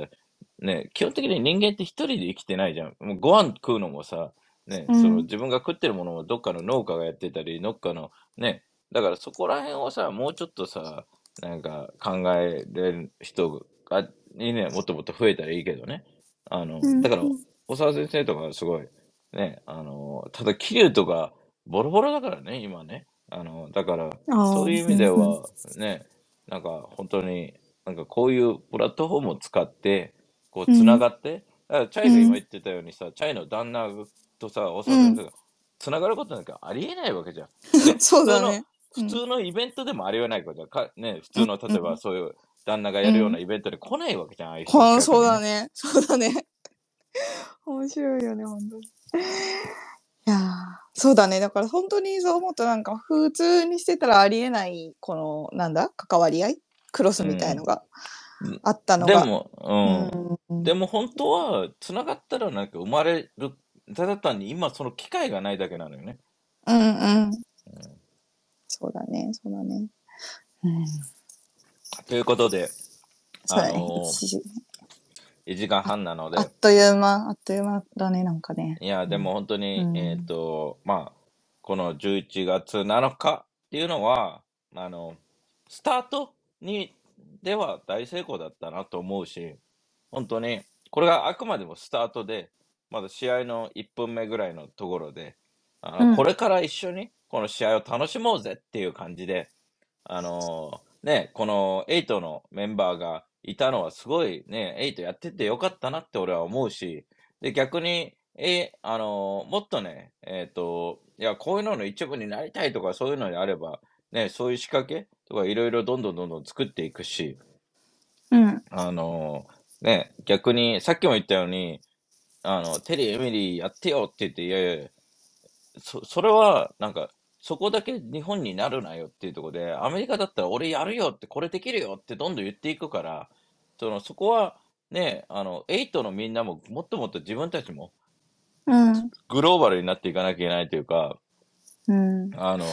ね、基本的に人間って一人で生きてないじゃん。もうご飯食うのもさ、ね、うそのん。自分が食ってるものもどっかの農家がやってたり、どっかのね、だからそこら辺をさ、もうちょっとさ、なんか考えれる人が、にね、もっともっと増えたらいいけどね。あの、うん。だから、小沢先生とかすごい、ね、あの、ただ、桐生とか、ボロボロだからね、今ね。あの、だから。そういう意味では、ね、なんか本当に、なんかこういうプラットフォームを使って、こう、つながって、だからチャイが今言ってたようにさ、チャイの旦那とさ、小沢先生がつながることなんかありえないわけじゃん。でそうだね。普通のイベントでもありえないことじゃん。かね、普通の、例えばそういう旦那がやるようなイベントで来ないわけじゃん、ああいそうだね。ね。そうだね。面白いよね、本当に。いやーそうだね。だから本当にそう思うとなんか普通にしてたらありえない、この、なんだ関わり合い？クロスみたいのがうんあったのが。でも、うん。うん。でも本当は、つながったらなんか生まれる、ただ単に今その機会がないだけなのよね。うんうん。うんそうだね、そうだね。うん。ということで、そうだね。あのー一時1時間半なのであ、っという間、あっという間だね、なんかね。いや、でも本当に、うんえっ、と、まあ、この11月7日っていうのは、あの、スタートに、では大成功だったなと思うし、本当に、これがあくまでもスタートで、まだ試合の1分目ぐらいのところで、あのうん。これから一緒にこの試合を楽しもうぜっていう感じで、あのね、この8のメンバーがいたのはすごいね、8やっててよかったなって俺は思うし、で、逆に、え、あのもっとね、えっ、と、いや、こういうのの一部になりたいとかそういうのであれば、ね、そういう仕掛けとかいろいろどんどんどんどん作っていくし、うん。あのね、逆に、さっきも言ったように、あの、テリー、エミリーやってよって言って、いやいやいやそ、それは、なんか、そこだけ日本になるなよっていうところで、アメリカだったら俺やるよって、これできるよってどんどん言っていくから、その、そこは、ね、あの、8のみんなももっともっと自分たちもうん。グローバルになっていかなきゃいけないというか、うん。あの、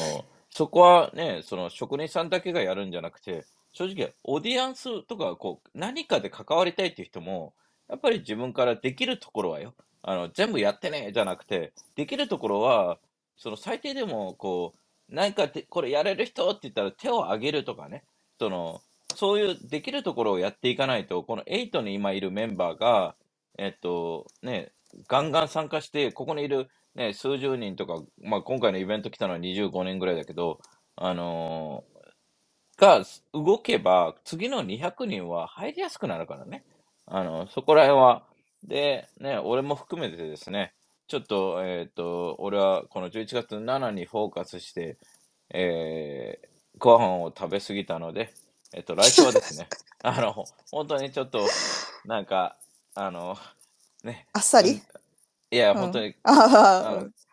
そこはね、その職人さんだけがやるんじゃなくて、正直、オーディエンスとか、こう、何かで関わりたいっていう人も、やっぱり自分からできるところはよ、あの、全部やってね、じゃなくて、できるところは、その最低でも、こう、何かてこれやれる人って言ったら手を挙げるとかね、その、そういうできるところをやっていかないと、この8に今いるメンバーが、えっと、ね、ガンガン参加して、ここにいる、ね、数十人とか、まあ、今回のイベント来たのは25年ぐらいだけど、あのーが動けば、次の200人は入りやすくなるからね。あの、そこら辺は。で、ね、俺も含めてですね、ちょっと、えっ、と、俺はこの11月7にフォーカスして、えー、ご飯を食べ過ぎたので、えっ、と、来週はですね、あの、本当にちょっと、なんか、あの、ね、あっさり？いや、うん本当に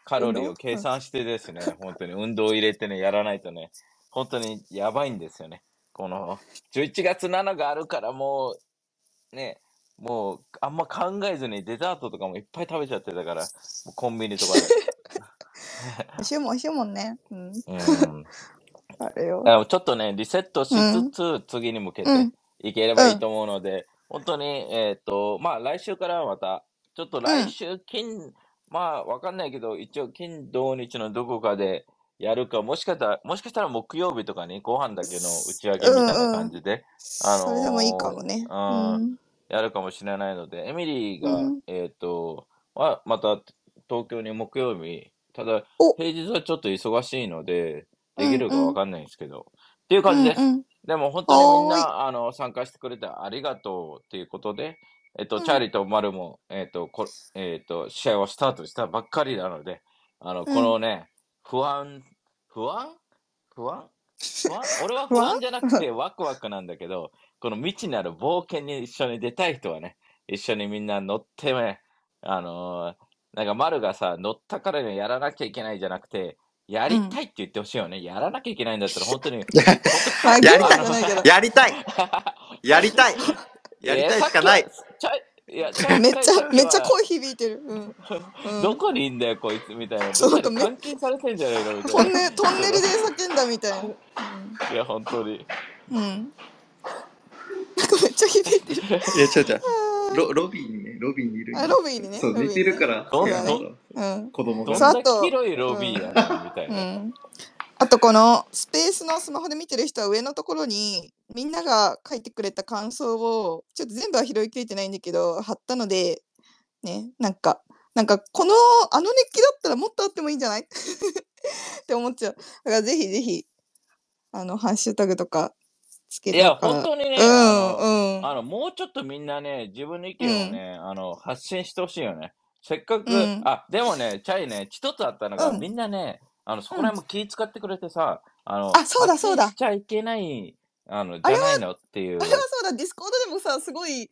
カロリーを計算してですね、本当に運動を入れてね、やらないとね、本当にやばいんですよね。この、11月7があるからもう、ね、もう、あんま考えずにデザートとかもいっぱい食べちゃってたから、もうコンビニとかで。美味しいもん美味しいもんね。うん。うん。あれよだ。からちょっとね、リセットしつつ、次に向けてうんいければいいと思うので、本当に、えっ、と、まあ、来週からはまた、ちょっとうん。来週金、まあわかんないけど、一応金土日のどこかでやるか、もしかしたら、もしかしたら木曜日とかにご飯だけの打ち上げうみたいなんうん。感じで、あそれでもいいかのもね。うーうん、ん。やるかもしれないので、エミリーが、うん。えっと、は、また東京に木曜日、ただお、平日はちょっと忙しいので、うんできるかうん。わかんないんですけど、っていうう感じです。んうん。でも本当にみん。な、あの、参加してくれてありがとうっていうことで、えっと、チャーうん。リーとマルも、えっと、こ、えっと、試合をスタートしたばっかりなので、あの、こうん。のね、不安、不安？不安？不安？俺は 不安？じゃなくてワクワクなんだけど、この未知なる冒険に一緒に出たい人はね、一緒にみんな乗ってね、あのーなんか丸がさ、乗ったからにやらなきゃいけないじゃなくて、やうん。りたいって言ってほしいよね。やらなきゃいけないんだったら本当に、い や、りたい。やりたい。やりたい。やりえーたいしかない。ちゃいや、ちゃいめっちゃ、めっちゃは、声響いてる。うん。うん。どこにいんだよ、こいつみたいな。監禁されてんじゃないのみたいな。トンネ、トンネルでそ叫んだみたいな。うん。う。いや、本当に。うん。なんかめっちゃ響いてる。いや、違う違う。あロ、ロビーにね、ロビーにいるーあ。ロビーにね。そう、寝。てるから、どん、ど、ん。ど子供が。そう、あと、広いうロん。ビーやみたいうな。ん。あとこのスペースのスマホで見てる人は上のところにみんなが書いてくれた感想をちょっと全部は拾いきれてないんだけど貼ったのでねなんかなんかこのあの熱気だったらもっとあってもいいんじゃない？って思っちゃう。だからぜひぜひあのハッシュタグとかつけいや、本当にね、うあんうん。の、あの、もうちょっとみんなね、自分の意う見をん。ね、あの、発信してほしいよね。せっかく、うん。あ、でもね、チャイね、一つあったのが、うん。みんなね、あの、そこうん。ら辺も気使ってくれてさ、あの、あそうだ発信そうだ。しちゃいけない、あの、じゃないのっていう。あれはそうだ。ディスコードでもさすごい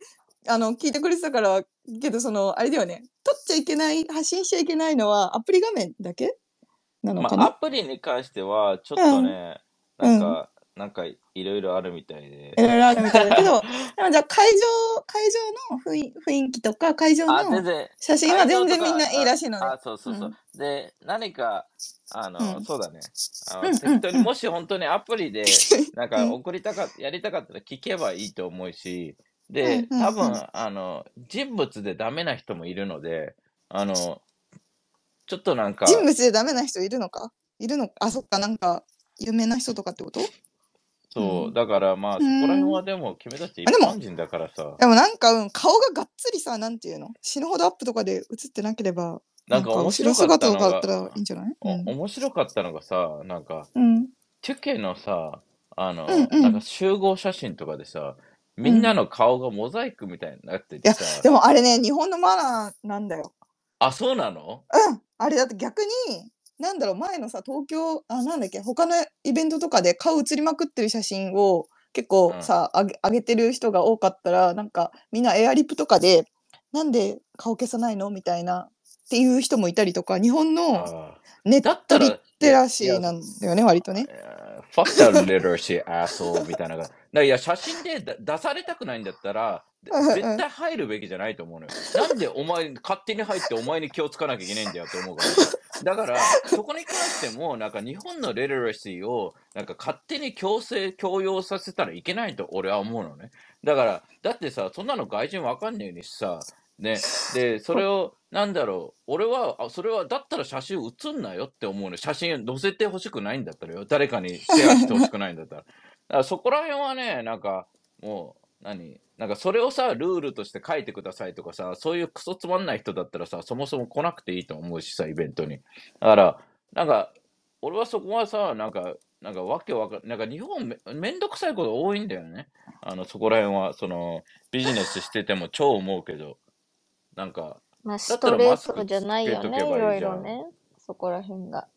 あの聞いてくれてたからけどそのあれだよね。取っちゃいけない発信しちゃいけないのはアプリ画面だけなのまあ、かな、アプリに関しては、ちょっとね、うん。なんか、なんか、いろいろあるみたいで。いろいろあるみたいだけど、でもじゃあ会場、会場の雰囲雰囲気とか、会場の然。写真は全然みんないいらしいので。あ、あそうそうそう。で、何か、あの、うんそうだね。あの、うんうん適当に、もし本当にアプリで、なんかうん送りたかっやりたかったら聞けばいいと思うし、で、うんうんうん多分、あの、人物でダメな人もいるので、あの、ちょっとなんか、人物でダメな人いるのか？いるの？あ、そっか、なんか、有名な人とかってこと？そう。う、ん。だからまあ、そこら辺はでも、君たち一般人だからさ、でもなんか、うん、顔ががっつりさ、なんていうの？死ぬほどアップとかで映ってなければ、なんか面後白ろかったの姿とかだったらがいいんじゃない？お面白かったのがさ、なんか、うん。チュケのさ、あの、うんうん。なんか集合写真とかでさ、みんなの顔がモザイクみたいになっていやてさ、、でもあれね、日本のマナーなんだよ。あ、そうなの？うん。あれだって逆に、なんだろう、前のさ、東京、あ、なんだっけ、他のイベントとかで顔映りまくってる写真を結構うんさ、あげ上げてる人が多かったら、なんかみんなエアリップとかで、なんで顔消さないのみたいな、っていう人もいたりとか、日本のあネットリだったら、テラシーなんだよね、割とね。fuck that literacy asshole みたいなのが。だからいや、写真でだ出されたくないんだったら、絶対入るべきじゃないと思うのよ。なんでお前、勝手に入ってお前に気をつかなきゃいけないんだよって思うから。だから、そこに関しても、なんか日本のリテラシーを、なんか勝手に強制、強要させたらいけないと俺は思うのね。だから、だってさ、そんなの外人わかんないにしさ、ね、で、それを、なんだろう、俺は、あそれは、だったら写真写んなよって思うの。写真載せてほしくないんだったらよ。誰かにシェアしてほしくないんだったら。だからそこら辺はね、なんか、もう、何？なんかそれをさ、ルールとして書いてくださいとかさ、そういうクソつまんない人だったらさ、そもそも来なくていいと思うしさ、イベントに。だから、なんか、俺はそこはさ、なんか、なんかわけわかんなんか日本めめんどくさいこと多いんだよね。あの、そこら辺は、その、ビジネスしてても超思うけど、なんか、まあ、だストレートじゃないよね、いろ。いろね。そこら辺が。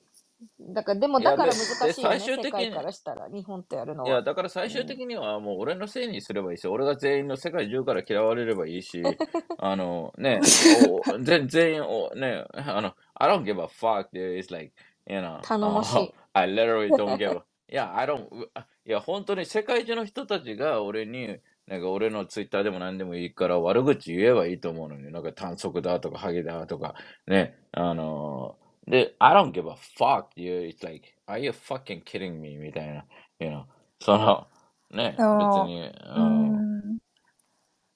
だから、でもだからで難しいよね、で最終的に世界からしたら、日本とやるのいや、は。だから最終的にはもう俺のせいにすればいいし、俺が全員の世界中から嫌われればいいし、あの、ね、お全全員を、ね、あの、I don't give a fuck, dude. It's like, you know, 頼もし uh, い。I literally don't give a, いや、I don't, いや、本当に世界中の人たちが俺に、なんか俺のツイッターでも何でもいいから悪口言えばいいと思うのに、なんか短足だとかハゲだとか、ね、あので、I don't give a fuck, dude. It's like, are you fucking kidding me? みたいな、you know, その、ね、別に、う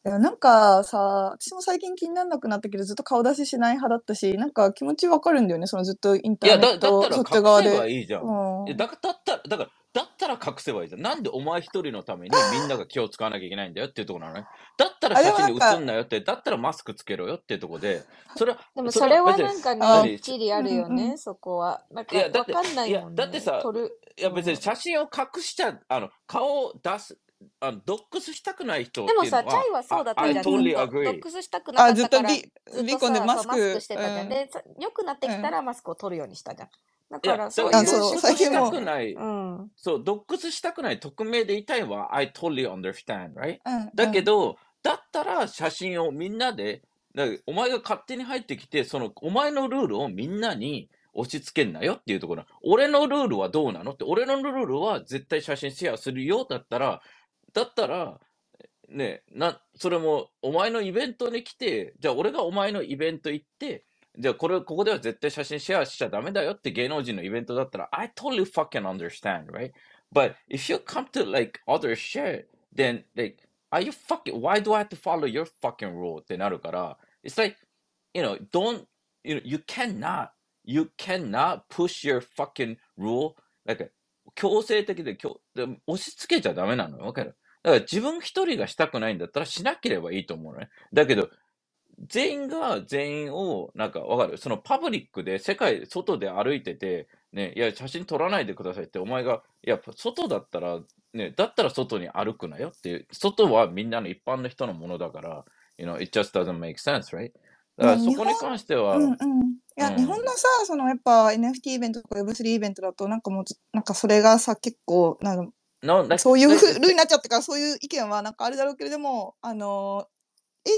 うん、なんかさ、私も最近気にならなくなったけど、ずっと顔出ししない派だったし、なんか気持ちわかるんだよね。そのずっとインタいや、ーネッだ、だったト、そっちら側で。隠せばいいじゃん。うんいや、だだったら、だから、だったら隠せばいいじゃん。なんでお前一人のためにみんなが気を使わなきゃいけないんだよっていうところなのね。だったら写真に写んなよって、だったらマスクつけろよっていうところで、それは、でもそそれはなんかね、あ、一理あるよ。ね、そこは。なんいや、かだって、わかんないもんね。だってさ、撮る。いや別にうん。写真を隠しちゃ、あの、顔を出す、あの、ドックスしたくない人っでもさ、ていうのは、チャイはそうあだったじゃん。totally と。ドッ.クスしたくなかあ、ったから、ずっとビ、コンでマスク、クしてたじゃん。うん、で、さ良くなってうん。きたらマスクを取るようにしたじゃん。だから、だそういう仕クスした最近もう、くない、うん。そう、ドックスしたくない匿名でいたいは、I totally understand, right? うん、だうん。けど、だったら写真をみんなで、お前が勝手に入ってきて、その、お前のルールをみんなに押し付けんなよっていうところ。俺のルールはどうなのって、俺のルールは絶対写真シェアするよだったら、だったら、ね、な、それも、お前のイベントに来て、じゃあ俺がお前のイベント行って、じゃあこれ、ここでは絶対写真シェアしちゃダメだよって芸能人のイベントだったら、I totally fucking understand, right? But if you come to like other shit, then like, are you fucking, why do I have to follow your fucking rule? ってなるから、it's like, you know, don't, you know, you cannot, you cannot push your fucking rule, like, 強制的で、強で押し付けちゃダメなのよ。わかるだから自分一人がしたくないんだったらしなければいいと思うのね。だけど、全員が全員を、なんかわかる？そのパブリックで世界、外で歩いてて、ね、いや、写真撮らないでくださいって、お前が、いや、外だったら、ね、だったら外に歩くなよっていう、外はみんなの一般の人のものだから、you know, it just doesn't make sense, right? だからそこに本、関しては、うんうん。いや、うん日本のさ、そのやっぱ NFT イベントとか Web3 イベントだと、なんかもうず、なんかそれがさ、結構、なんか no, そういう like, 風になっちゃったから、そういう意見はなんかあるだろうけれども、あの、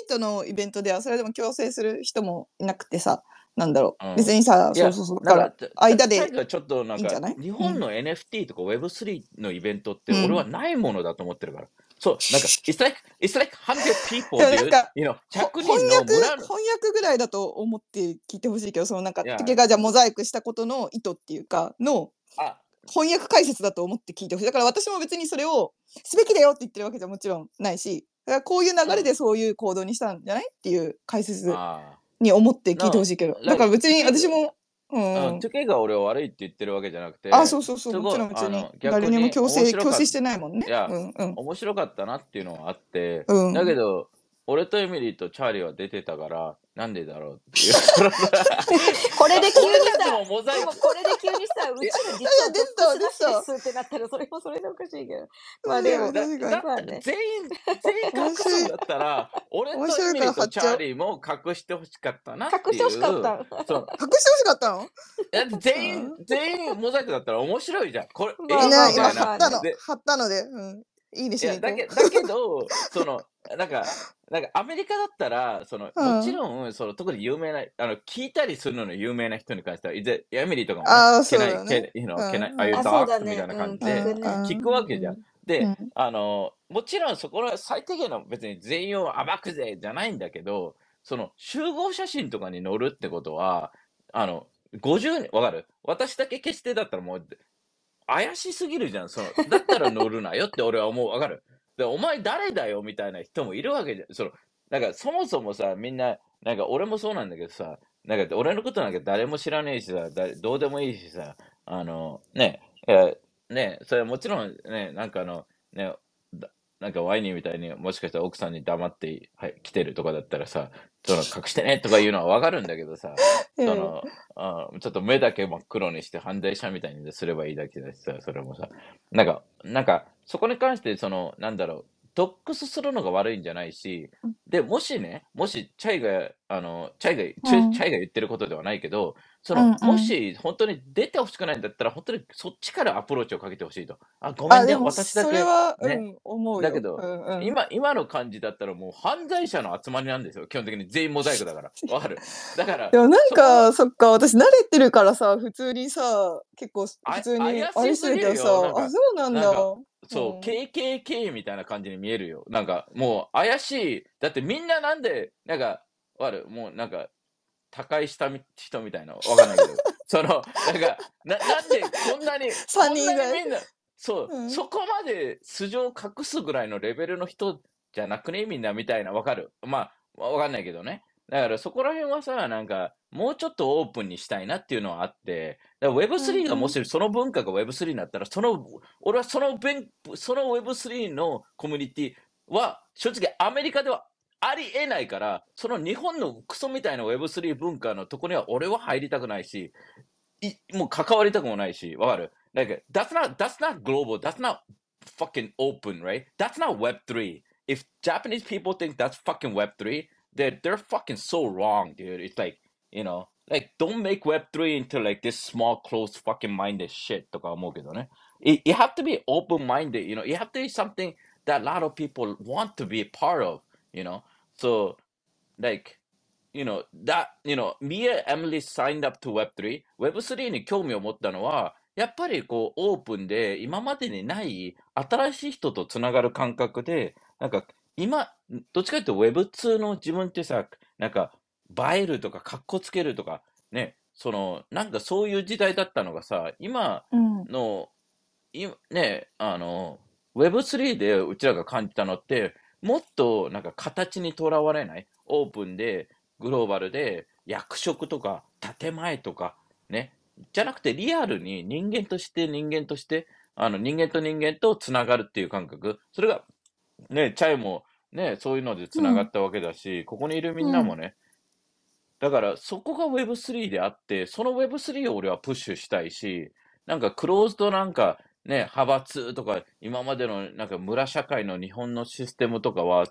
8のイベントではそれでも強制する人もいなくてさ、なんだろう。うん別にさ、そうそうそう。か、だから、ち間でちょっとなんか、いいんじゃない？うん。日本の NFT とか Web3 のイベントってう俺はん。ないものだと思ってるから。そう、なんか、it's like, it's like 100 people, でもなん dude. か、You know, ほ100翻人の訳、村の、翻訳ぐらいだと思って聞いてほしいけど、そのなんか、竹がじゃあモザイクしたことの意図っていうか、のあ、翻訳解説だと思って聞いてほしい。だから私も別にそれをすべきだよって言ってるわけじゃもちろんないし、だからこういう流うん、れでそういう行動にしたんじゃないっていう解説あに思って聞いてほしいけど。だから別に 2K 私も、ううん、ん。2K が俺を悪いって言ってるわけじゃなくあ、て、そうそうそう。すもちろん別に誰逆にも強制、白かっ強制してないもんねい。や、うんうん。面白かったなっていうのはあって、うん。だけど、俺とエミリーとチャーリーは出てたから、なんでだろうっていう。これで急にさ、もモザイク、でもこれで急にさ、うちいや、ら実いや、はドッ出てたわ、クス出てたわ。なしですってなったら、それもそれでおかしいけど。まあでも。全員、全員。隠すんだったら、俺面とエ白いからミリーとチ。ャーリーも隠してほしかったなってい隠してほしかっう、た。そう、隠してほしかったの？だって全員、うん。全員モザイクだったら面白いじゃん。これ、まあえいな、今みたいな。貼ったの。で、貼ったので、うん。いいねいや、だけ、だけど、その、なんか、なんかアメリカだったら、その、う。もちうん。ろん、その、特に有名な、あの、聞いたりするのの有名な人に関しては、いぜ、エミリーとかもね、ああ、can そう I, だね。can, you know, うん can I, う are you ん。あ、そうだ dogs? みたいね。なうん、感じで聞くね。うん聞くわけじゃん。うで、ん。あの、もちろんそこは最低限の別に全員を暴くぜじゃないんだけど、その集合写真とかに載るってことは、あの、50人、わかる？私だけ消してだったらもう、怪しすぎるじゃん。その、だったら乗るなよって俺は思う。わかる？で、お前誰だよみたいな人もいるわけじゃん。その、なんかそもそもさ、みんな、なんか俺もそうなんだけどさ、なんか俺のことなんか誰も知らねえしさ、だどうでもいいしさ、あの、ね、いや、ね、それはもちろんね、なんかあの、ね、なんかワイニーみたいにもしかしたら奥さんに黙って、はい、来てるとかだったらさ、その隠してねとか言うのはわかるんだけどさ、う ん。その、あちょっと目だけ真っ黒にして犯罪者みたいにすればいいだけだしさ、それもさ、なんか、なんか、そこに関して、その、なんだろう、ドックスするのが悪いんじゃないし、で、もしね、もし、チャイが、あの、チャイが、チうんャチャイが言ってることではないけど、その、うんうんもし、本当に出てほしくないんだったら、本当にそっちからアプローチをかけてほしいと。あ、ごめあ、んね、私だけ、それは、うね、ん、思うよ。だけど、うんうん。今、今の感じだったらもう犯罪者の集まりなんですよ。基本的に全員モザイクだから。わかる？だから、でもなんそこは、か、そっか、私慣れてるからさ、普通にさ、結構、普あ、通に怪あれしすぎるしてるけどよ。なんさ、あ、か、そうなんだ。なんか、そう、うん。KKK みたいな感じに見えるよ。なんか、もう怪しい。だってみんななんで、なんか、わかるもうなんか、他界したみ人みたいな、わかんないけど、その、なんか、な、なんでこんなに、3こん。なにみんな、そう、うん。そこまで素性を隠すぐらいのレベルの人じゃなくね？みんなみたいな、わかるまあ、わかんないけどね。だからそこら辺はさ、なんか、もうちょっとオープンにしたいなっていうのはあって、だから Web3 がもしその文化が Web3 になったら、その、俺はその弁、その Web3 のコミュニティは、正直アメリカではありえないから、その日本のクソみたいな Web3 文化のとこには俺は入りたくないし、いもう関わりたくもないし、わかる？Like, that's not, that's not global, that's not fucking open, right? That's not Web3. If Japanese people think that's fucking Web3, they're, they're fucking so wrong, dude. It's like, you know, like, don't make Web3 into like this small, closed, fucking minded shit とか思うけどね。You, you have to be open minded, you know, you have to be something that a lot of people want to be a part of, you know? So, like, you know, that, you know, me and Emily signed up to Web3。Web3 に興味を持ったのは、やっぱりこう、オープンで、今までにない新しい人とつながる感覚で、なんか、今、どっちかというと Web2 の自分ってさ、なんか、映えるとか、かっこつけるとか、ね、その、なんかそういう時代だったのがさ、今うん。の、いね、あの、Web3 でうちらが感じたのって、もっとなんか形にとらわれない、オープンで、グローバルで、役職とか、建前とか、ね、じゃなくてリアルに人間として人間として、あの人間と人間とつながるっていう感覚。それが、ね、チャイもね、そういうのでつながったわけだし、ここにいるみんなもね、だからそこが Web3 であって、その Web3 を俺はプッシュしたいし、なんかクローズドなんかね、派閥とか、今までのなんか村社会の日本のシステムとかは、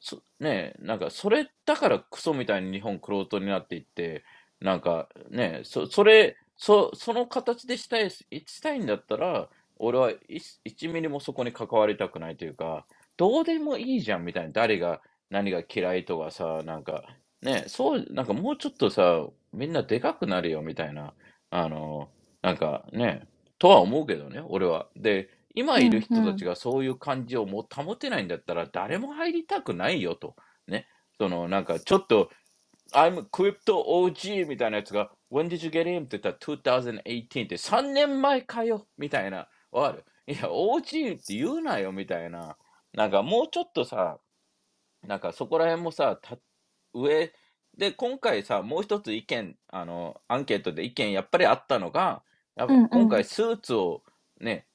そね、なんかそれだからクソみたいに日本クローズドになっていって、なんかね、そそれ、そその形でしたいしたいんだったら、俺は1ミリもそこに関わりたくないというか、どうでもいいじゃんみたいな、誰が何が嫌いとかさ、なんか、ね、そう、なんかもうちょっとさ、みんなでかくなるよみたいな、あの、なんかね、とは思うけどね、俺は。で、今いる人たちがそういう感じをもう保てないんだったら、誰も入りたくないよと。ね。その、なんかちょっと、I'm crypto OG みたいなやつが、When did you get in? って言ったら2018って3年前かよみたいな。わかるいや、OG って言うなよみたいな。なんかもうちょっとさ、なんかそこら辺もさ、た上、で、今回さ、もう一つ意見、あの、アンケートで意見やっぱりあったのが、やっぱうんうん。今回スーツをね、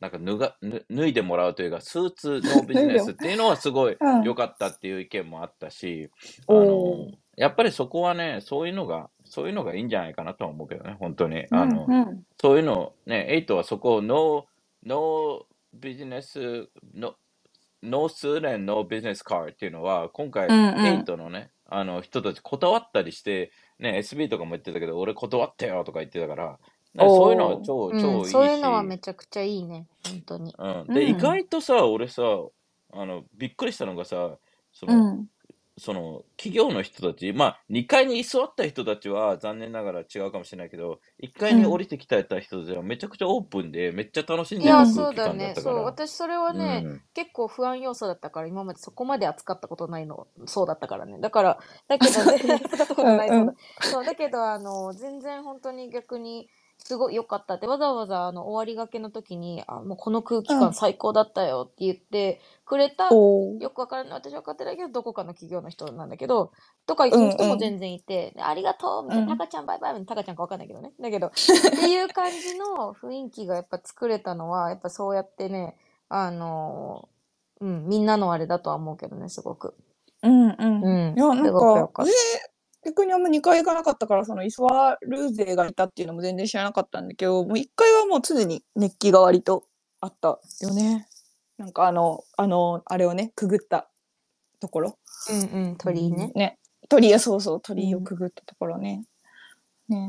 なんか脱が、脱脱いでもらうというか、スーツのビジネスっていうのはすごいうん。良かったっていう意見もあったし、あおの、やっぱりそこはね、そういうのが、そういうのがいいんじゃないかなとは思うけどね、本当に。あの、うんうん。そういうの、ね、エイトはそこをノー、ノービジネス、no, no suit、no business card っていうのは、今回、うんうん。エイトのね、あの人たち断ったりして、ね、SB とかも言ってたけど、俺断ったよとか言ってたから、ねおー。そういうのは超、うん、超いいし、そういうのはめちゃくちゃいいね。本当に。うん、で、うん。意外とさ、俺さ、あの、びっくりしたのがさ、その、うんその企業の人たち、まあ、2階に居座った人たちは残念ながら違うかもしれないけど、1階に降りてきた人たちはめちゃくちゃオープンで、めっちゃ楽しんいや、でる空そうだ気感だっ。たから。ねそう、私それはね、うん結構不安要素だったから、今までそこまで扱ったことないの、そうだったからね。だから、だけどね、扱ったことない、うんそうだ。そう、だけど、あの、全然本当に逆に、すごい良かった。って、わざわざあの終わりがけの時に、あ、もうこの空気うん。感最高だったよって言ってくれた、おー。よくわからない、私分かってないけど、どこかの企業の人なんだけど、とか言う人も全然いて、でありがとうみたいな、うん。タカちゃんバイバイみたいな、タカちゃんかわかんないけどね。だけど、っていう感じの雰囲気がやっぱ作れたのは、やっぱそうやってね、あのーうん、みんなのあれだとは思うけどね、すごく。うんうん。うん。いや、なんすごく良か、かっ上、逆にあんま2回行かなかったから、そのイスワルーゼがいたっていうのも全然知らなかったんだけど、もう1回はもう常に熱気が割とあったよね。なんかあの、あの、あれをね、くぐったところ。た。うんうん、鳥居ね。ね。鳥居、そうそう、鳥居をうんくぐったところね。ねえ。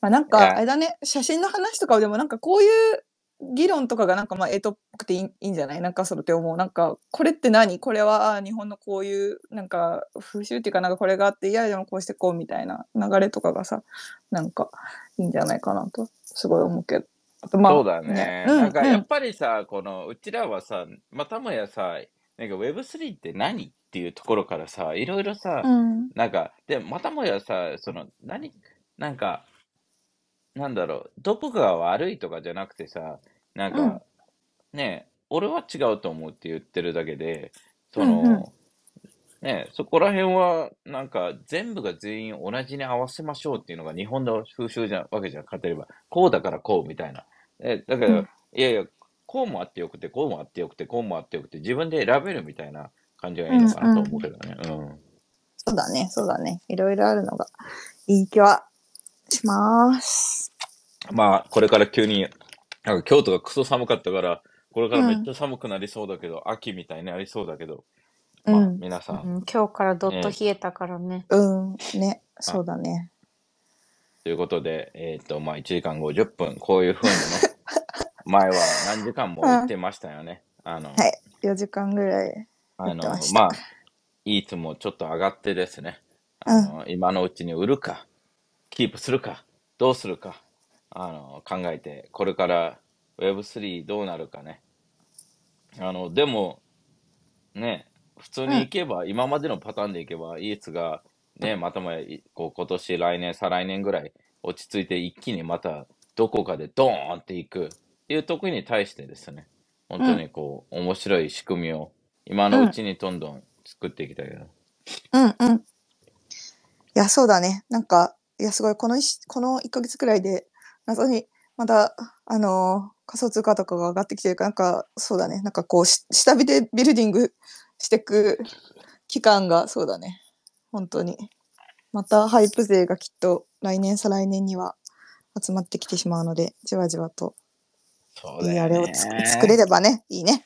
まあなんか、あれだね、写真の話とかでもなんかこういう議論とかがなんかまあエイトっぽくていいいいんじゃないなんかそれって思う。なんか、これって何これはあ日本のこういうなんか風習っていうかなんかこれがあって、いやでもこうしてこうみたいな流れとかがさ、なんかいいんじゃないかなと、すごい思うけど。あとまあ、そうだね。うんなんかやっうんぱりさ、このうちらはさ、またもやさ、なんか Web3 って何っていうところからさ、いろいろさ、うん。なんか、で、またもやさ、その、何、なんか、なんだろう、どこかが悪いとかじゃなくてさ、なんか、うんねえ、俺は違うと思うって言ってるだけで、そうんうん。の、ね、そこら辺は、なんか、全部が全員同じに合わせましょうっていうのが日本の風習じゃ、わけじゃなかったれば、こうだからこうみたいな。え、だから、うん。いやいや、こうもあってよくて、こうもあってよくて、こうもあってよくて、自分で選べるみたいな感じがいいうんのかなとうん。思うけどね。うん。そうだね、そうだね。いろいろあるのがいい気はします。まあ、これから急に、なんか京都がクソ寒かったから、これかうん。らめっちゃ寒くなりそうだけど、秋みたいになりそうだけど、まあ、うん。皆さん、うん、今日からどっとね、冷えたからね。うん。ね。あ、そうだね。ということで、えっと、まあ、1時間50分、こういう風にね、前は何時間もうん。言ってましたよね。あの、はい。4時間ぐらいあの、まあ、いつもちょっと上がってですね、うん。あの、今のうちに売るか、キープするか、どうするか、あの、考えて、これから Web3 どうなるかね。あの、でも、ね、普通うん。に行けば、今までのパターンで行けば、イーツが、ね、またもや、いこう、今年、来年、再来年ぐらい落ち着いて一気にまたどこかでドーンっていくっていう時に対してですね、本当うん。にこう、面白い仕組みを今うん。のうちにどんどん作っていきたいけど。うん。うん。いや、そうだね。なんか、いや、すごい、この一この1ヶ月くらいで、謎に、また、あのー仮想通貨とかが上がってきてるから、なんか、そうだね。なんかこう、し下火でビルディングしていく期間が、そうだね。本当に。またハイプ勢がきっと来年、再来年には集まってきてしまうので、じわじわといいあれを作れね。ればね、いいね。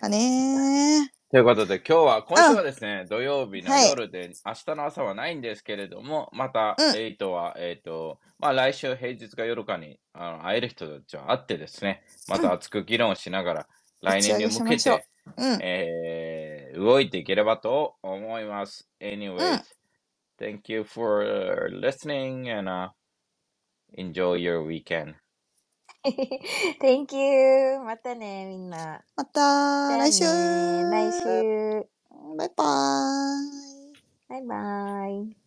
だねということで、今日は、今週うん。はですね、土曜日のはい。夜で、明日の朝はないんですけれども、また、うん。エイトは、えっと、まあ来週平日か夜かにあの会える人たちは会ってですね、まうん。た熱く議論しながら、来年に向け。て、うん。えー、動いていければと思います。う Anyways, ん。thank you for listening and、uh, enjoy your weekend. Thank you! またね、みんな。まじたゃあ来週ね、来週。バイバーイ。バイバイ。